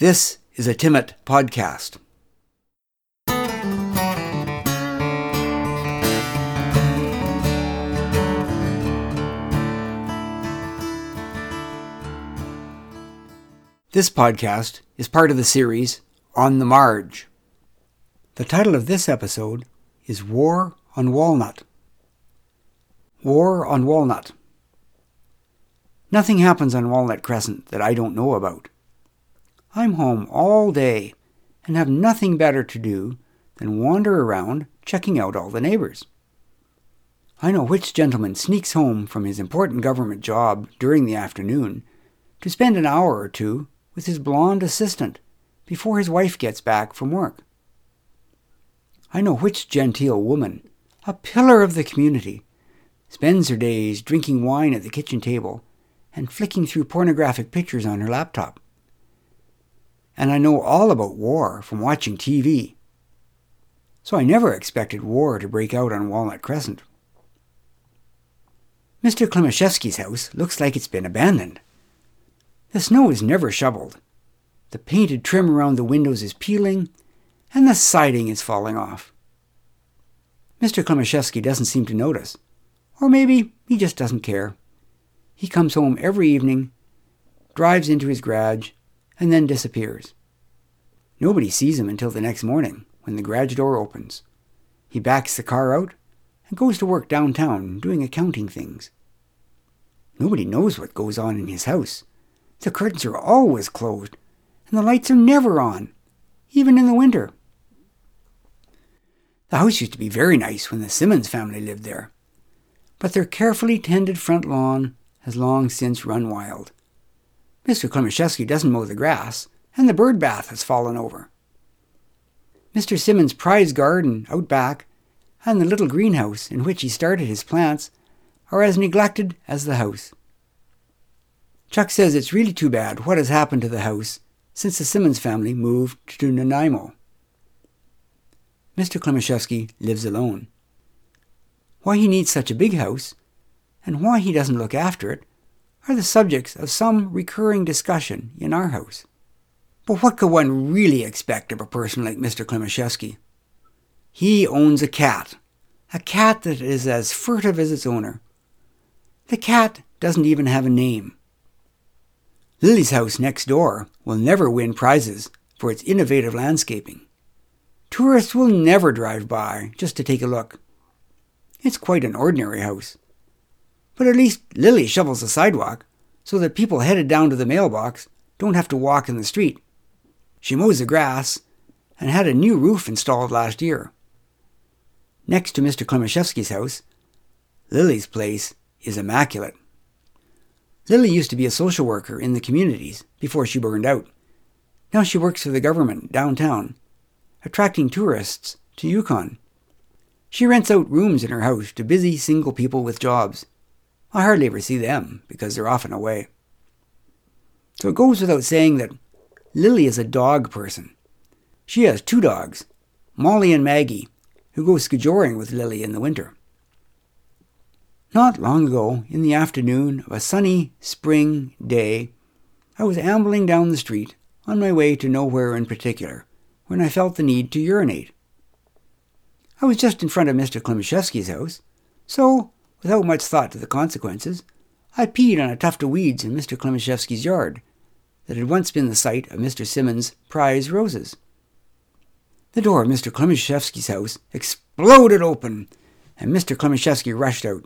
This is a Timmit podcast. This podcast is part of the series On the Marge. The title of this episode is War on Walnut. War on Walnut. Nothing happens on Walnut Crescent that I don't know about. I'm home all day and have nothing better to do than wander around checking out all the neighbors. I know which gentleman sneaks home from his important government job during the afternoon to spend an hour or two with his blonde assistant before his wife gets back from work. I know which genteel woman, a pillar of the community, spends her days drinking wine at the kitchen table and flicking through pornographic pictures on her laptop and I know all about war from watching TV. So I never expected war to break out on Walnut Crescent. Mr. Klimaszewski's house looks like it's been abandoned. The snow is never shoveled. The painted trim around the windows is peeling, and the siding is falling off. Mr. Klimaszewski doesn't seem to notice, or maybe he just doesn't care. He comes home every evening, drives into his garage, and then disappears. Nobody sees him until the next morning when the garage door opens. He backs the car out and goes to work downtown doing accounting things. Nobody knows what goes on in his house. The curtains are always closed, and the lights are never on, even in the winter. The house used to be very nice when the Simmons family lived there, but their carefully tended front lawn has long since run wild. Mr. Klimaszewski doesn't mow the grass, and the bird bath has fallen over. Mr. Simmons' prize garden out back and the little greenhouse in which he started his plants are as neglected as the house. Chuck says it's really too bad what has happened to the house since the Simmons family moved to Nanaimo. Mr. Klimaszewski lives alone. Why he needs such a big house, and why he doesn't look after it, are the subjects of some recurring discussion in our house. But what could one really expect of a person like Mr. Klimaszewski? He owns a cat, a cat that is as furtive as its owner. The cat doesn't even have a name. Lily's house next door will never win prizes for its innovative landscaping. Tourists will never drive by just to take a look. It's quite an ordinary house. But at least Lily shovels the sidewalk so that people headed down to the mailbox don't have to walk in the street. She mows the grass and had a new roof installed last year. Next to Mr. Klimaszewski's house, Lily's place is immaculate. Lily used to be a social worker in the communities before she burned out. Now she works for the government downtown, attracting tourists to Yukon. She rents out rooms in her house to busy single people with jobs. I hardly ever see them because they're often away. So it goes without saying that Lily is a dog person. She has two dogs, Molly and Maggie, who go skijoring with Lily in the winter. Not long ago, in the afternoon of a sunny spring day, I was ambling down the street on my way to nowhere in particular when I felt the need to urinate. I was just in front of Mr. Klimaszewski's house, so Without much thought to the consequences, I peed on a tuft of weeds in Mr. Klimaszewski's yard that had once been the site of Mr. Simmons' prize roses. The door of Mr. Klimaszewski's house exploded open, and Mr. Klimaszewski rushed out.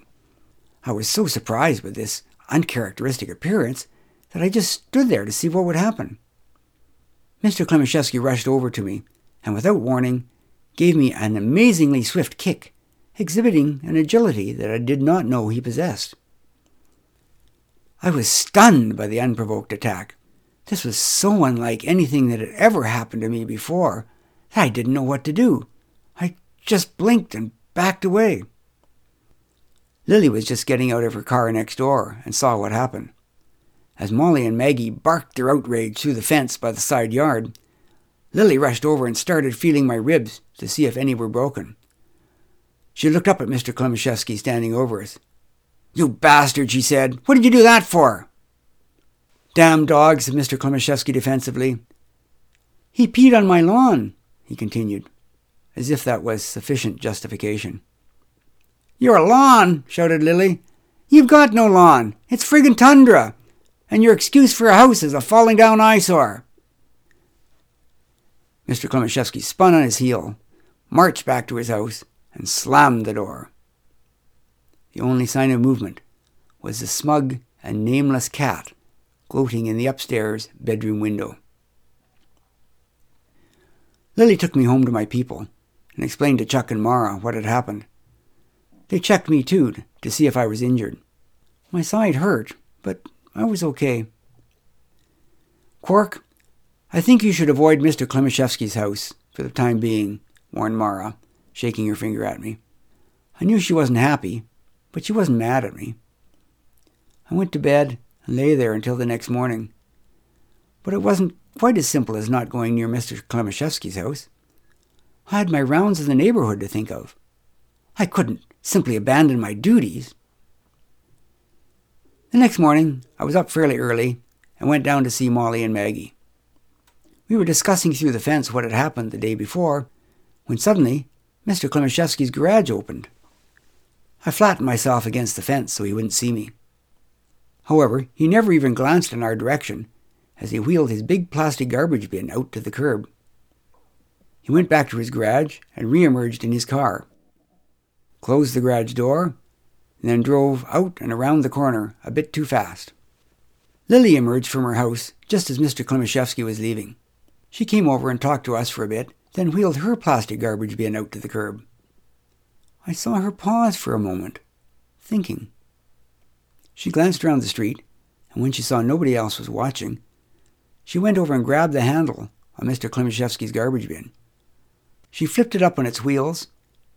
I was so surprised with this uncharacteristic appearance that I just stood there to see what would happen. Mr. Klimaszewski rushed over to me, and without warning, gave me an amazingly swift kick exhibiting an agility that I did not know he possessed. I was stunned by the unprovoked attack. This was so unlike anything that had ever happened to me before that I didn't know what to do. I just blinked and backed away. Lily was just getting out of her car next door and saw what happened. As Molly and Maggie barked their outrage through the fence by the side yard, Lily rushed over and started feeling my ribs to see if any were broken. She looked up at Mr. Klimaszewski standing over us. You bastard, she said. What did you do that for? Damn dog, said Mr. Klimaszewski defensively. He peed on my lawn, he continued, as if that was sufficient justification. Your lawn, shouted Lily. You've got no lawn. It's friggin' tundra. And your excuse for a house is a falling down eyesore. Mr. Klimaszewski spun on his heel, marched back to his house, and slammed the door. The only sign of movement was the smug and nameless cat gloating in the upstairs bedroom window. Lily took me home to my people and explained to Chuck and Mara what had happened. They checked me too to see if I was injured. My side hurt, but I was okay. Quark, I think you should avoid Mr. Klimaszewski's house for the time being, warned Mara, shaking her finger at me. I knew she wasn't happy, but she wasn't mad at me. I went to bed and lay there until the next morning. But it wasn't quite as simple as not going near Mr. Klimaszewski's house. I had my rounds of the neighborhood to think of. I couldn't simply abandon my duties. The next morning, I was up fairly early and went down to see Molly and Maggie. We were discussing through the fence what had happened the day before when suddenly Mr. Klimaszewski's garage opened. I flattened myself against the fence so he wouldn't see me. However, he never even glanced in our direction as he wheeled his big plastic garbage bin out to the curb. He went back to his garage and re-emerged in his car, closed the garage door, and then drove out and around the corner a bit too fast. Lily emerged from her house just as Mr. Klimaszewski was leaving. She came over and talked to us for a bit, then wheeled her plastic garbage bin out to the curb. I saw her pause for a moment, thinking. She glanced around the street, and when she saw nobody else was watching, she went over and grabbed the handle on Mr. Klimaszewski's garbage bin. She flipped it up on its wheels,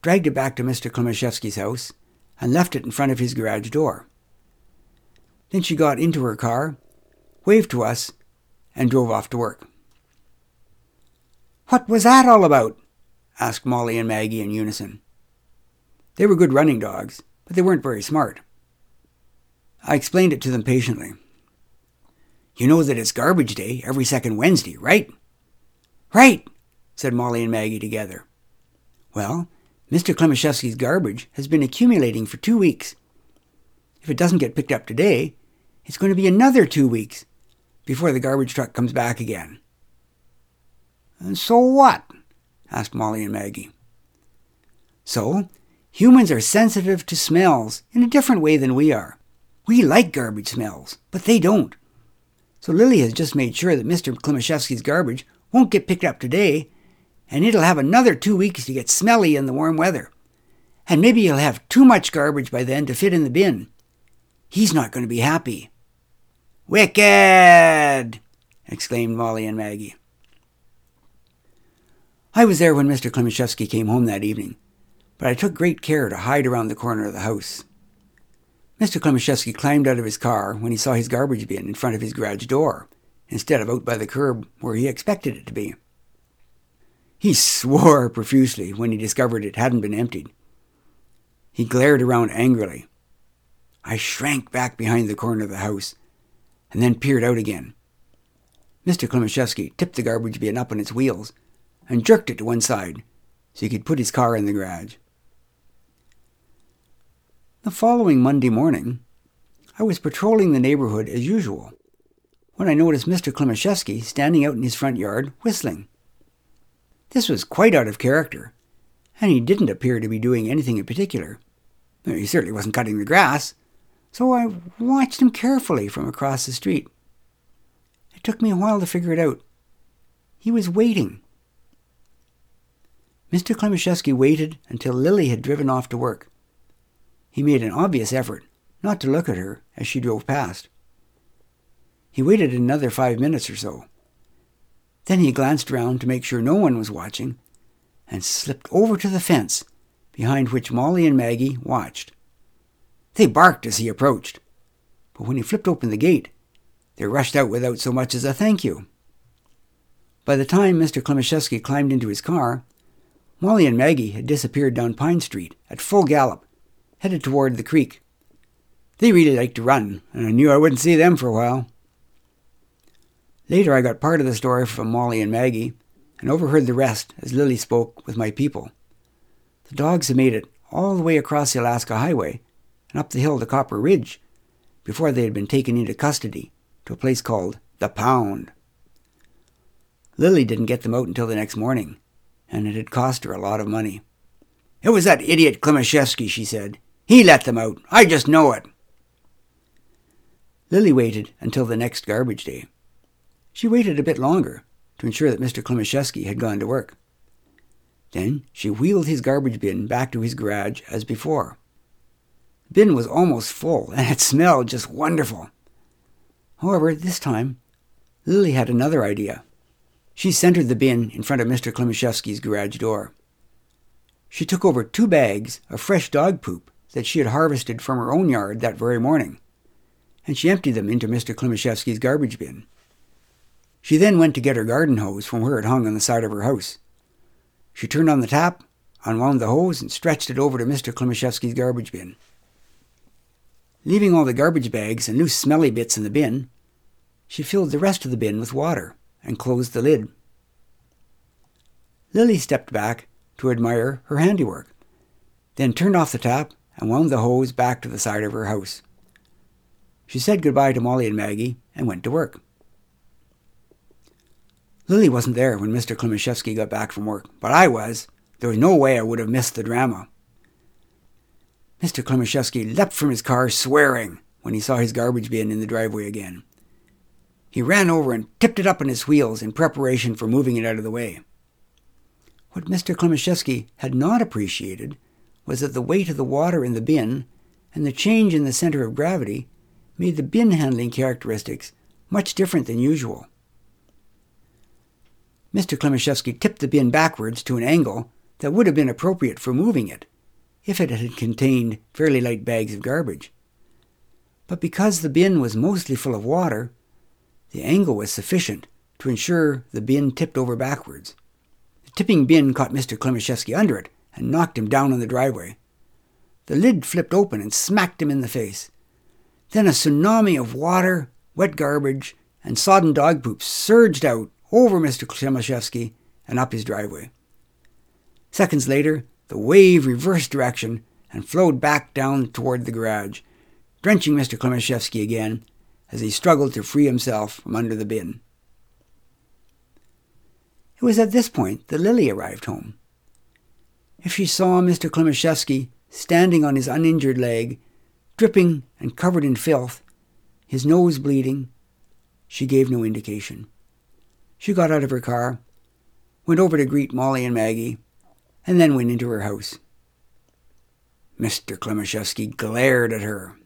dragged it back to Mr. Klimaszewski's house, and left it in front of his garage door. Then she got into her car, waved to us, and drove off to work. What was that all about? asked Molly and Maggie in unison. They were good running dogs, but they weren't very smart. I explained it to them patiently. You know that it's garbage day every second Wednesday, right? Right, said Molly and Maggie together. Well, Mr. Klimaszewski's garbage has been accumulating for two weeks. If it doesn't get picked up today, it's going to be another two weeks before the garbage truck comes back again. And so what? asked Molly and Maggie. So, humans are sensitive to smells in a different way than we are. We like garbage smells, but they don't. So Lily has just made sure that Mr. Klimaszewski's garbage won't get picked up today, and it'll have another two weeks to get smelly in the warm weather. And maybe he'll have too much garbage by then to fit in the bin. He's not going to be happy. Wicked! exclaimed Molly and Maggie. I was there when Mr. Klimaszewski came home that evening, but I took great care to hide around the corner of the house. Mr. Klimaszewski climbed out of his car when he saw his garbage bin in front of his garage door, instead of out by the curb where he expected it to be. He swore profusely when he discovered it hadn't been emptied. He glared around angrily. I shrank back behind the corner of the house and then peered out again. Mr. Klimaszewski tipped the garbage bin up on its wheels and jerked it to one side so he could put his car in the garage. The following Monday morning, I was patrolling the neighborhood as usual when I noticed Mr. Klimaszewski standing out in his front yard whistling. This was quite out of character, and he didn't appear to be doing anything in particular. He certainly wasn't cutting the grass, so I watched him carefully from across the street. It took me a while to figure it out. He was waiting. Mr. Klimaszewski waited until Lily had driven off to work. He made an obvious effort not to look at her as she drove past. He waited another five minutes or so. Then he glanced round to make sure no one was watching and slipped over to the fence behind which Molly and Maggie watched. They barked as he approached, but when he flipped open the gate, they rushed out without so much as a thank you. By the time Mr. Klimaszewski climbed into his car, Molly and Maggie had disappeared down Pine Street at full gallop headed toward the creek. They really liked to run, and I knew I wouldn't see them for a while. Later, I got part of the story from Molly and Maggie, and overheard the rest as Lily spoke with my people. The dogs had made it all the way across the Alaska Highway and up the hill to Copper Ridge before they had been taken into custody to a place called the Pound. Lily didn't get them out until the next morning, and it had cost her a lot of money. It was that idiot Klimaszewski, she said. He let them out. I just know it. Lily waited until the next garbage day. She waited a bit longer to ensure that Mr. Klimaszewski had gone to work. Then she wheeled his garbage bin back to his garage as before. The bin was almost full, and it smelled just wonderful. However, this time, Lily had another idea. She centered the bin in front of Mr. Klimaszewski's garage door. She took over two bags of fresh dog poop that she had harvested from her own yard that very morning, and she emptied them into Mr. Klimaszewski's garbage bin. She then went to get her garden hose from where it hung on the side of her house. She turned on the tap, unwound the hose, and stretched it over to Mr. Klimaszewski's garbage bin. Leaving all the garbage bags and loose smelly bits in the bin, she filled the rest of the bin with water and closed the lid. Lily stepped back to admire her handiwork, then turned off the tap and wound the hose back to the side of her house. She said goodbye to Molly and Maggie and went to work. Lily wasn't there when Mr. Klimaszewski got back from work, but I was. There was no way I would have missed the drama. Mr. Klimaszewski leapt from his car swearing when he saw his garbage bin in the driveway again. He ran over and tipped it up on his wheels in preparation for moving it out of the way. What Mr. Klimaszewski had not appreciated was that the weight of the water in the bin and the change in the center of gravity made the bin handling characteristics much different than usual. Mr. Klimaszewski tipped the bin backwards to an angle that would have been appropriate for moving it if it had contained fairly light bags of garbage. But because the bin was mostly full of water, the angle was sufficient to ensure the bin tipped over backwards. The tipping bin caught Mr. Klimaszewski under it and knocked him down on the driveway. The lid flipped open and smacked him in the face. Then a tsunami of water, wet garbage, and sodden dog poop surged out over Mr. Klimaszewski and up his driveway. Seconds later, the wave reversed direction and flowed back down toward the garage, drenching Mr. Klimaszewski again as he struggled to free himself from under the bin. It was at this point that Lily arrived home. If she saw Mr. Klimaszewski standing on his uninjured leg, dripping and covered in filth, his nose bleeding, she gave no indication. She got out of her car, went over to greet Molly and Maggie, and then went into her house. Mr. Klimaszewski glared at her.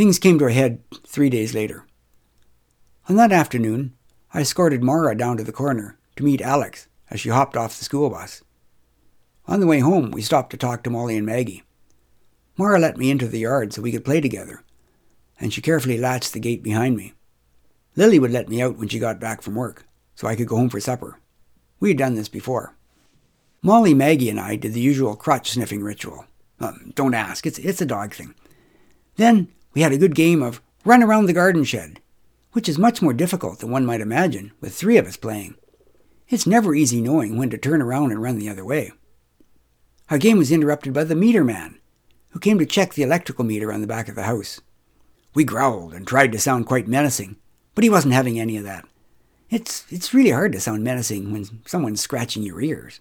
Things came to a head three days later. On that afternoon, I escorted Mara down to the corner to meet Alex as she hopped off the school bus. On the way home, we stopped to talk to Molly and Maggie. Mara let me into the yard so we could play together, and she carefully latched the gate behind me. Lily would let me out when she got back from work, so I could go home for supper. We had done this before. Molly, Maggie, and I did the usual crotch sniffing ritual. Um, don't ask, it's, it's a dog thing. Then we had a good game of run around the garden shed, which is much more difficult than one might imagine with three of us playing. It's never easy knowing when to turn around and run the other way. Our game was interrupted by the meter man, who came to check the electrical meter on the back of the house. We growled and tried to sound quite menacing, but he wasn't having any of that. It's, it's really hard to sound menacing when someone's scratching your ears.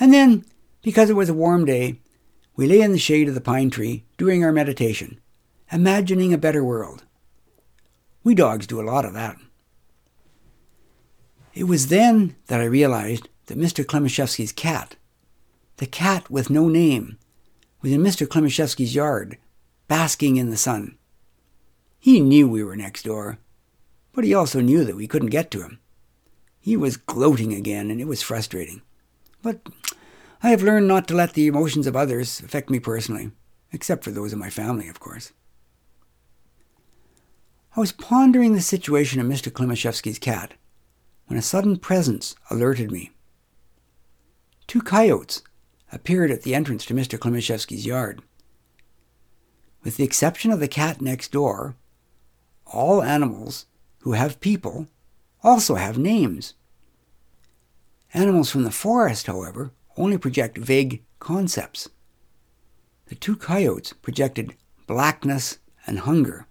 And then, because it was a warm day, we lay in the shade of the pine tree doing our meditation, imagining a better world. We dogs do a lot of that. It was then that I realized that Mr. Klimaszewski's cat, the cat with no name, was in Mr. Klimaszewski's yard, basking in the sun. He knew we were next door, but he also knew that we couldn't get to him. He was gloating again, and it was frustrating. But I have learned not to let the emotions of others affect me personally, except for those of my family, of course. I was pondering the situation of Mr. Klimaszewski's cat when a sudden presence alerted me. Two coyotes appeared at the entrance to Mr. Klimaszewski's yard. With the exception of the cat next door, all animals who have people also have names. Animals from the forest, however, only project vague concepts. The two coyotes projected blackness and hunger.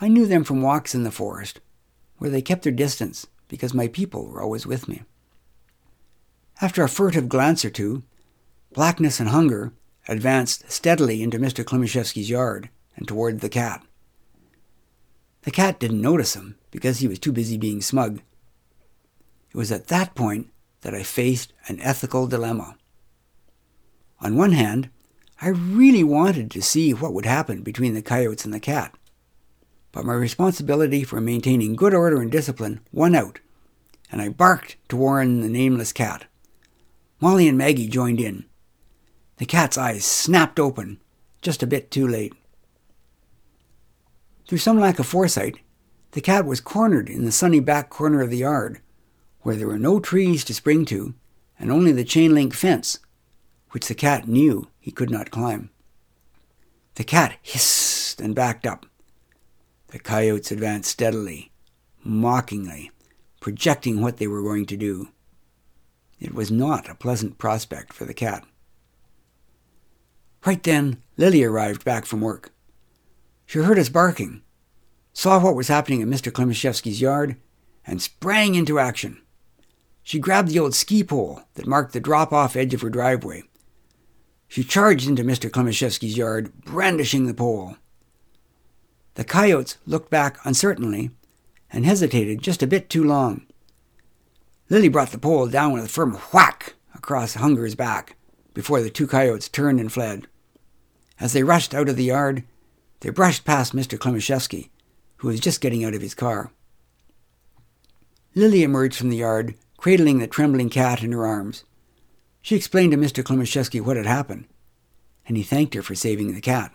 I knew them from walks in the forest, where they kept their distance because my people were always with me. After a furtive glance or two, blackness and hunger advanced steadily into Mr. Klimaszewski's yard and toward the cat. The cat didn't notice him because he was too busy being smug. It was at that point that I faced an ethical dilemma. On one hand, I really wanted to see what would happen between the coyotes and the cat. But my responsibility for maintaining good order and discipline won out, and I barked to warn the nameless cat. Molly and Maggie joined in. The cat's eyes snapped open, just a bit too late. Through some lack of foresight, the cat was cornered in the sunny back corner of the yard, where there were no trees to spring to, and only the chain link fence, which the cat knew he could not climb. The cat hissed and backed up. The coyotes advanced steadily, mockingly, projecting what they were going to do. It was not a pleasant prospect for the cat. Right then, Lily arrived back from work. She heard us barking, saw what was happening in Mr. Klimaszewski's yard, and sprang into action. She grabbed the old ski pole that marked the drop off edge of her driveway. She charged into Mr. Klimaszewski's yard, brandishing the pole. The coyotes looked back uncertainly and hesitated just a bit too long. Lily brought the pole down with a firm whack across Hunger's back before the two coyotes turned and fled. As they rushed out of the yard, they brushed past Mr. Klimaszewski, who was just getting out of his car. Lily emerged from the yard, cradling the trembling cat in her arms. She explained to Mr. Klimaszewski what had happened, and he thanked her for saving the cat.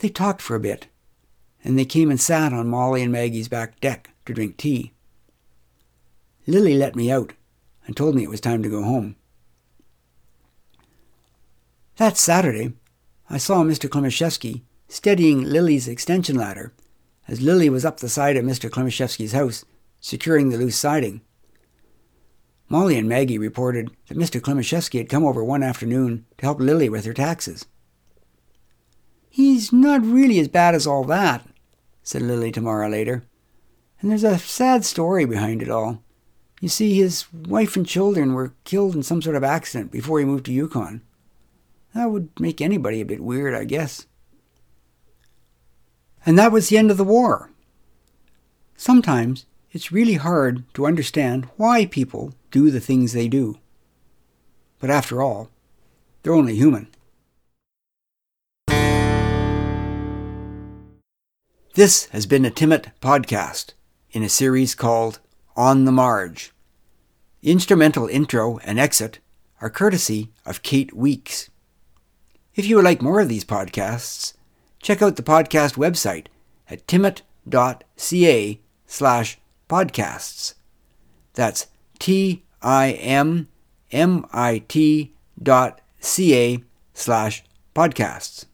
They talked for a bit, and they came and sat on Molly and Maggie's back deck to drink tea. Lily let me out and told me it was time to go home. That Saturday, I saw Mr. Klimaszewski steadying Lily's extension ladder as Lily was up the side of Mr. Klimaszewski's house, securing the loose siding. Molly and Maggie reported that Mr. Klimaszewski had come over one afternoon to help Lily with her taxes. He's not really as bad as all that, said Lily to Mara later. And there's a sad story behind it all. You see, his wife and children were killed in some sort of accident before he moved to Yukon. That would make anybody a bit weird, I guess. And that was the end of the war. Sometimes it's really hard to understand why people do the things they do. But after all, they're only human. This has been a Timmit podcast in a series called On the Marge. The instrumental intro and exit are courtesy of Kate Weeks. If you would like more of these podcasts, check out the podcast website at timmit.ca slash podcasts. That's T I M M I T dot C A slash podcasts.